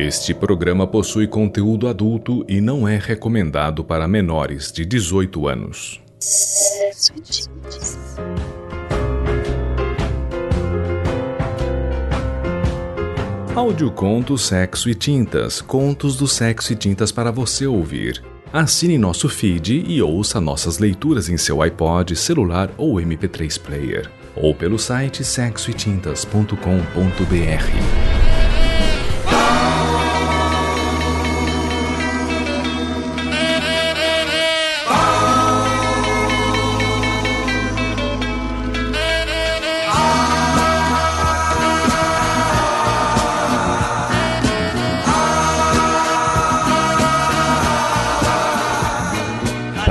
Este programa possui conteúdo adulto e não é recomendado para menores de 18 anos. Audioconto Sexo e Tintas Contos do Sexo e Tintas para você ouvir. Assine nosso feed e ouça nossas leituras em seu iPod, celular ou MP3 player, ou pelo site sexoetintas.com.br.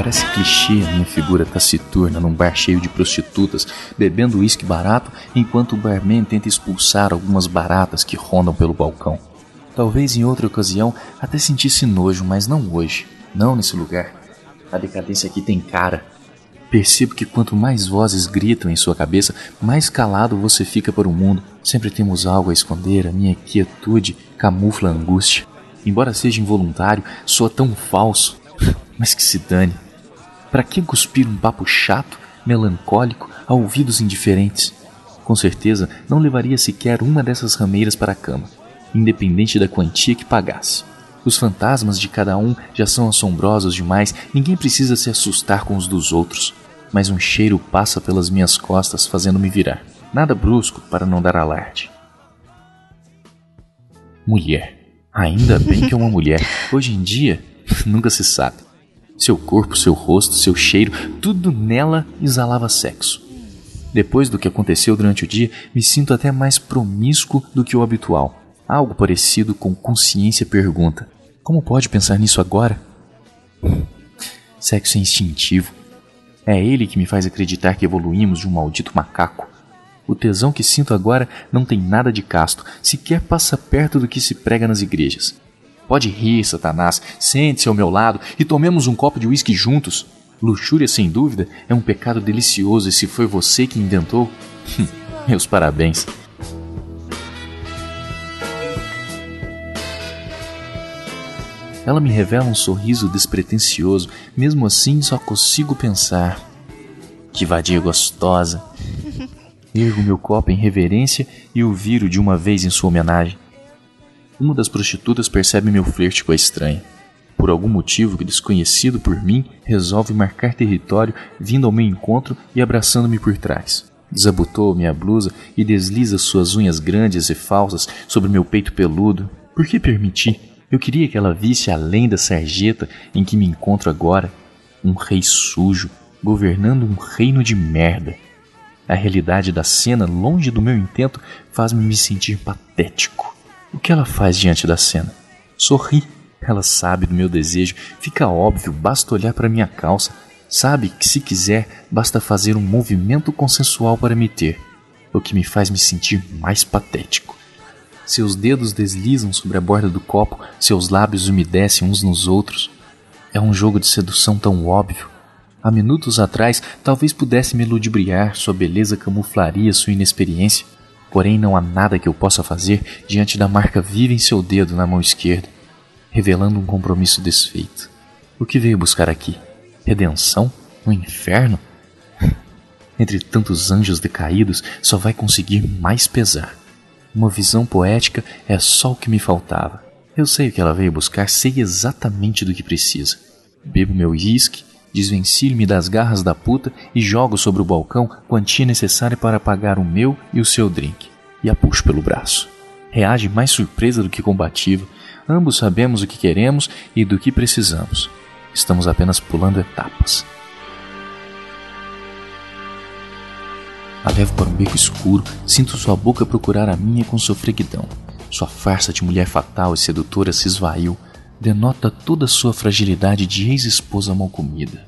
Parece clichê minha figura taciturna num bar cheio de prostitutas, bebendo uísque barato enquanto o barman tenta expulsar algumas baratas que rondam pelo balcão. Talvez em outra ocasião até sentisse nojo, mas não hoje, não nesse lugar. A decadência aqui tem cara. Percebo que quanto mais vozes gritam em sua cabeça, mais calado você fica para o mundo. Sempre temos algo a esconder, a minha quietude camufla a angústia. Embora seja involuntário, soa tão falso. Mas que se dane. Para que cuspir um papo chato, melancólico, a ouvidos indiferentes? Com certeza não levaria sequer uma dessas rameiras para a cama, independente da quantia que pagasse. Os fantasmas de cada um já são assombrosos demais, ninguém precisa se assustar com os dos outros. Mas um cheiro passa pelas minhas costas, fazendo-me virar. Nada brusco para não dar alarde. Mulher. Ainda bem que é uma mulher. Hoje em dia, nunca se sabe. Seu corpo, seu rosto, seu cheiro, tudo nela exalava sexo. Depois do que aconteceu durante o dia, me sinto até mais promíscuo do que o habitual. Algo parecido com consciência pergunta: Como pode pensar nisso agora? Sexo é instintivo. É ele que me faz acreditar que evoluímos de um maldito macaco. O tesão que sinto agora não tem nada de casto, sequer passa perto do que se prega nas igrejas. Pode rir, Satanás, sente-se ao meu lado e tomemos um copo de uísque juntos. Luxúria, sem dúvida, é um pecado delicioso e se foi você que inventou, meus parabéns. Ela me revela um sorriso despretensioso, mesmo assim só consigo pensar. Que vadia gostosa. Ergo meu copo em reverência e o viro de uma vez em sua homenagem. Uma das prostitutas percebe meu flerte com a estranha. Por algum motivo desconhecido por mim, resolve marcar território vindo ao meu encontro e abraçando-me por trás. Desabotou minha blusa e desliza suas unhas grandes e falsas sobre meu peito peludo. Por que permiti? Eu queria que ela visse além da sarjeta em que me encontro agora. Um rei sujo, governando um reino de merda. A realidade da cena, longe do meu intento, faz-me me sentir patético. O que ela faz diante da cena? Sorri. Ela sabe do meu desejo, fica óbvio, basta olhar para minha calça. Sabe que se quiser, basta fazer um movimento consensual para me ter, o que me faz me sentir mais patético. Seus dedos deslizam sobre a borda do copo, seus lábios umedecem uns nos outros. É um jogo de sedução tão óbvio. Há minutos atrás, talvez pudesse me ludibriar, sua beleza camuflaria sua inexperiência. Porém, não há nada que eu possa fazer diante da marca viva em seu dedo na mão esquerda, revelando um compromisso desfeito. O que veio buscar aqui? Redenção? No inferno? Entre tantos anjos decaídos, só vai conseguir mais pesar. Uma visão poética é só o que me faltava. Eu sei o que ela veio buscar, sei exatamente do que precisa. Bebo meu uísque, Desvencilho-me das garras da puta e jogo sobre o balcão quantia necessária para pagar o meu e o seu drink. E a puxo pelo braço. Reage mais surpresa do que combativa. Ambos sabemos o que queremos e do que precisamos. Estamos apenas pulando etapas. A levo para um beco escuro, sinto sua boca procurar a minha com sofreguidão. Sua farsa de mulher fatal e sedutora se esvaiu, denota toda sua fragilidade de ex-esposa mal comida.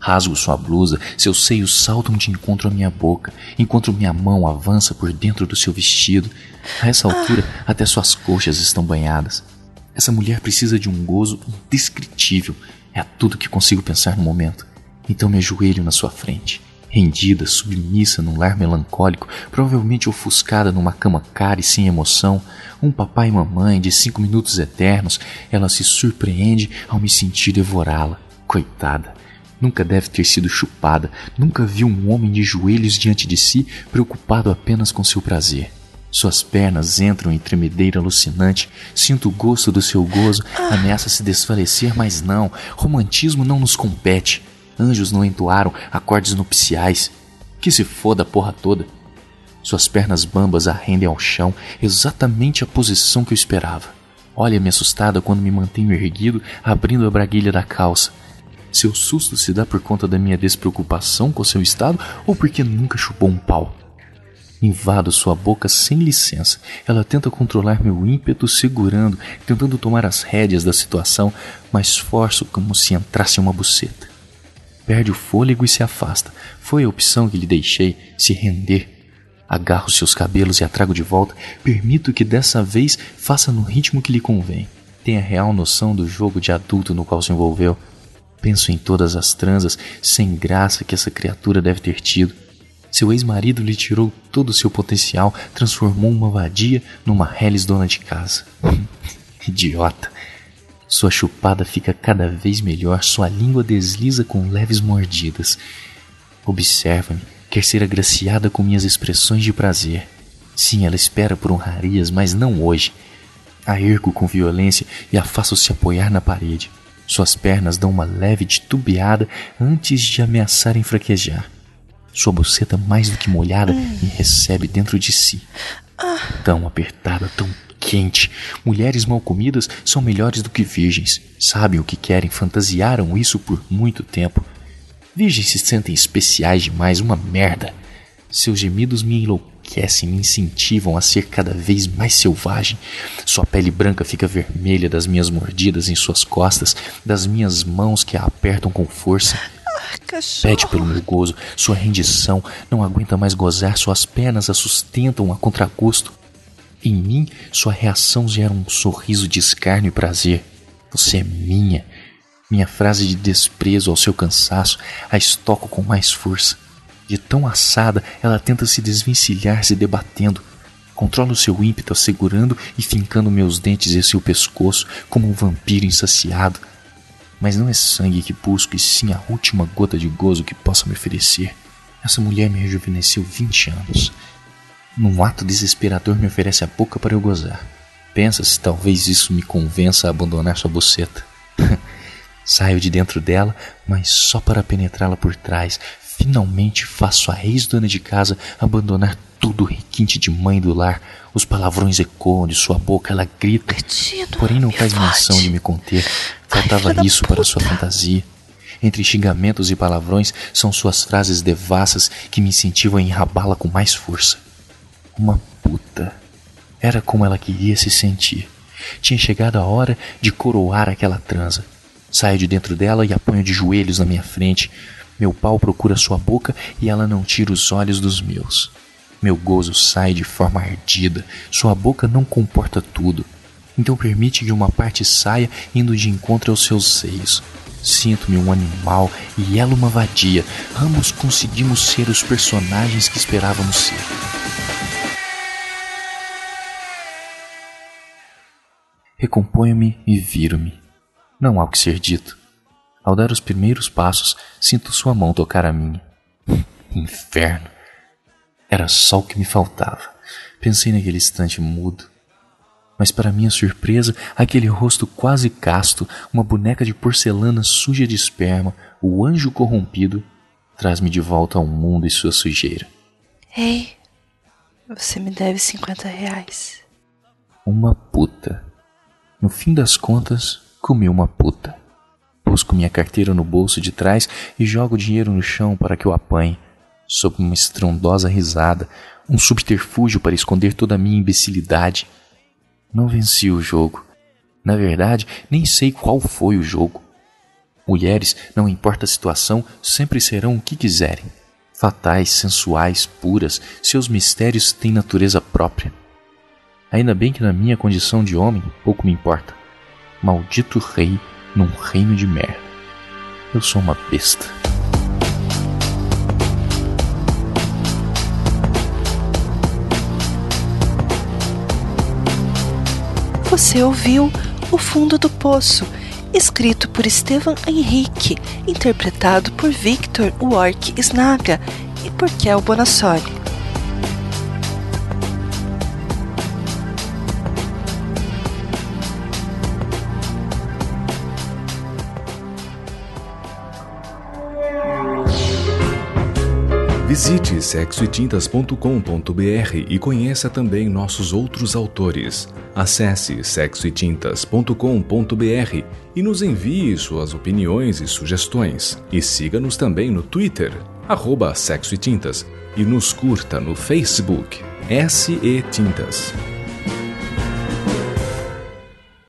Rasgo sua blusa, seus seios saltam de encontro à minha boca, enquanto minha mão avança por dentro do seu vestido. A essa altura, até suas coxas estão banhadas. Essa mulher precisa de um gozo indescritível. É tudo que consigo pensar no momento. Então me ajoelho na sua frente. Rendida, submissa num lar melancólico, provavelmente ofuscada numa cama cara e sem emoção, um papai e mamãe de cinco minutos eternos, ela se surpreende ao me sentir devorá-la. Coitada. Nunca deve ter sido chupada, nunca viu um homem de joelhos diante de si, preocupado apenas com seu prazer. Suas pernas entram em tremedeira alucinante. Sinto o gosto do seu gozo. Ameaça se desfalecer, mas não. Romantismo não nos compete. Anjos não entoaram acordes nupciais. Que se foda a porra toda. Suas pernas bambas a rendem ao chão, exatamente a posição que eu esperava. Olha-me assustada quando me mantenho erguido, abrindo a braguilha da calça. Seu susto se dá por conta da minha despreocupação com seu estado ou porque nunca chupou um pau? Invado sua boca sem licença. Ela tenta controlar meu ímpeto, segurando, tentando tomar as rédeas da situação, mas forço como se entrasse uma buceta. Perde o fôlego e se afasta. Foi a opção que lhe deixei, se render. Agarro seus cabelos e a trago de volta. Permito que dessa vez faça no ritmo que lhe convém. Tenha real noção do jogo de adulto no qual se envolveu. Penso em todas as transas sem graça que essa criatura deve ter tido seu ex-marido lhe tirou todo o seu potencial, transformou uma vadia numa reles dona de casa. Idiota. Sua chupada fica cada vez melhor, sua língua desliza com leves mordidas. Observa-me, quer ser agraciada com minhas expressões de prazer. Sim, ela espera por honrarias, mas não hoje. A ergo com violência e a faço se apoiar na parede. Suas pernas dão uma leve titubeada antes de ameaçarem fraquejar. Sua buceta mais do que molhada me recebe dentro de si. Tão apertada, tão quente. Mulheres mal comidas são melhores do que virgens. Sabem o que querem, fantasiaram isso por muito tempo. Virgens se sentem especiais demais, uma merda. Seus gemidos me enlouquecem, me incentivam a ser cada vez mais selvagem. Sua pele branca fica vermelha das minhas mordidas em suas costas, das minhas mãos que a apertam com força. Pede pelo meu gozo, sua rendição, não aguenta mais gozar, suas pernas a sustentam a contragosto. Em mim, sua reação gera um sorriso de escárnio e prazer. Você é minha. Minha frase de desprezo ao seu cansaço a estoco com mais força. De tão assada, ela tenta se desvencilhar, se debatendo. Controlo seu ímpeto, assegurando e fincando meus dentes em seu pescoço como um vampiro insaciado mas não é sangue que busco, e sim a última gota de gozo que possa me oferecer. Essa mulher me rejuvenesceu 20 anos. Num ato desesperador me oferece a boca para eu gozar. Pensa se talvez isso me convença a abandonar sua boceta. Saio de dentro dela, mas só para penetrá-la por trás. Finalmente faço a ex-dona de casa abandonar todo o requinte de mãe do lar. Os palavrões ecoam de sua boca, ela grita. porém não faz menção de me conter. Faltava Ai, isso para sua fantasia. Entre xingamentos e palavrões são suas frases devassas que me incentivam a enrabá-la com mais força. Uma puta. Era como ela queria se sentir. Tinha chegado a hora de coroar aquela transa. Saio de dentro dela e a de joelhos na minha frente. Meu pau procura sua boca e ela não tira os olhos dos meus. Meu gozo sai de forma ardida. Sua boca não comporta tudo então permite que uma parte saia indo de encontro aos seus seios. Sinto-me um animal e ela uma vadia. Ambos conseguimos ser os personagens que esperávamos ser. Recomponho-me e viro-me. Não há o que ser dito. Ao dar os primeiros passos, sinto sua mão tocar a minha. Inferno! Era só o que me faltava. Pensei naquele instante mudo, mas para minha surpresa, aquele rosto quase casto, uma boneca de porcelana suja de esperma, o anjo corrompido, traz-me de volta ao mundo e sua sujeira. Ei, você me deve 50 reais. Uma puta. No fim das contas, comi uma puta. Busco minha carteira no bolso de trás e jogo o dinheiro no chão para que eu apanhe. Sob uma estrondosa risada, um subterfúgio para esconder toda a minha imbecilidade não venci o jogo. Na verdade, nem sei qual foi o jogo. Mulheres, não importa a situação, sempre serão o que quiserem. Fatais, sensuais, puras, seus mistérios têm natureza própria. Ainda bem que na minha condição de homem pouco me importa. Maldito rei num reino de merda. Eu sou uma besta. Você ouviu O Fundo do Poço, escrito por Estevan Henrique, interpretado por Victor Wark Snaga e por Kel Bonassoli. Visite sexoetintas.com.br e conheça também nossos outros autores. Acesse sexoetintas.com.br e nos envie suas opiniões e sugestões. E siga-nos também no Twitter, arroba Sexo e Tintas, e nos curta no Facebook, SE Tintas.